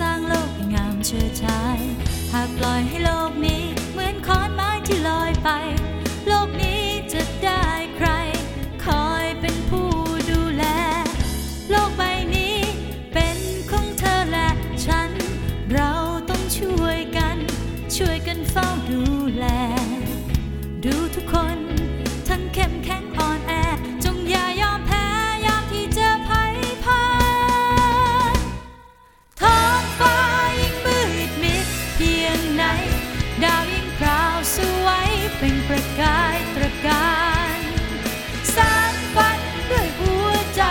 สร้างโลกให้งามเชิดชาย หากปล่อยให้โลกนี้เหมือนคอนไม้ที่ลอยไป เป็นประกายตระการสานฝันด้วยหัวใจ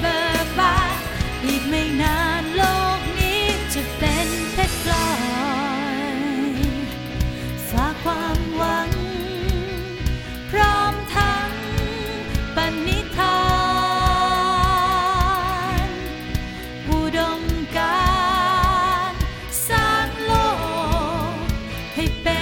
เบิกบานอีกไม่นานโลกนี้จะเป็นเพชรพลอยฝากความหวัง พร้อมทั้งปณิธานอุดมการสร้างโลกให้เป็น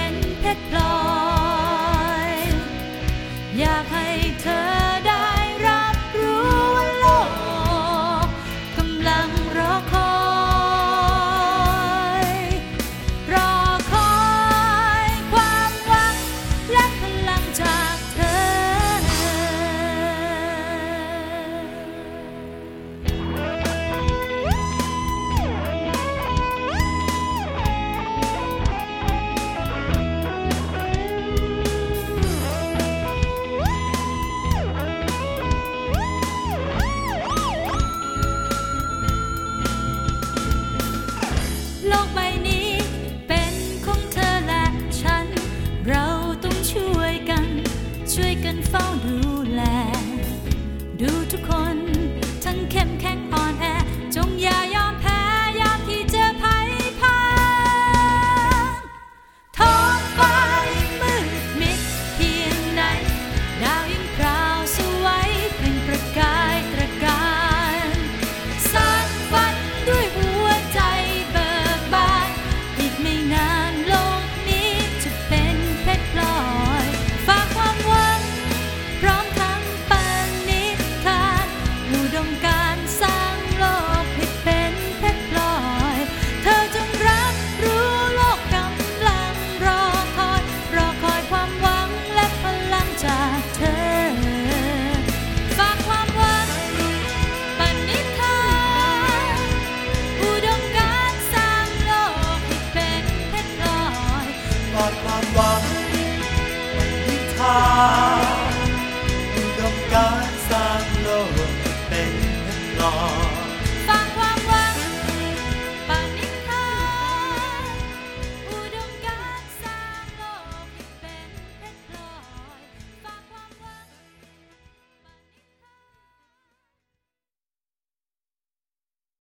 อนเฝ้าดูแล ดูทุกคน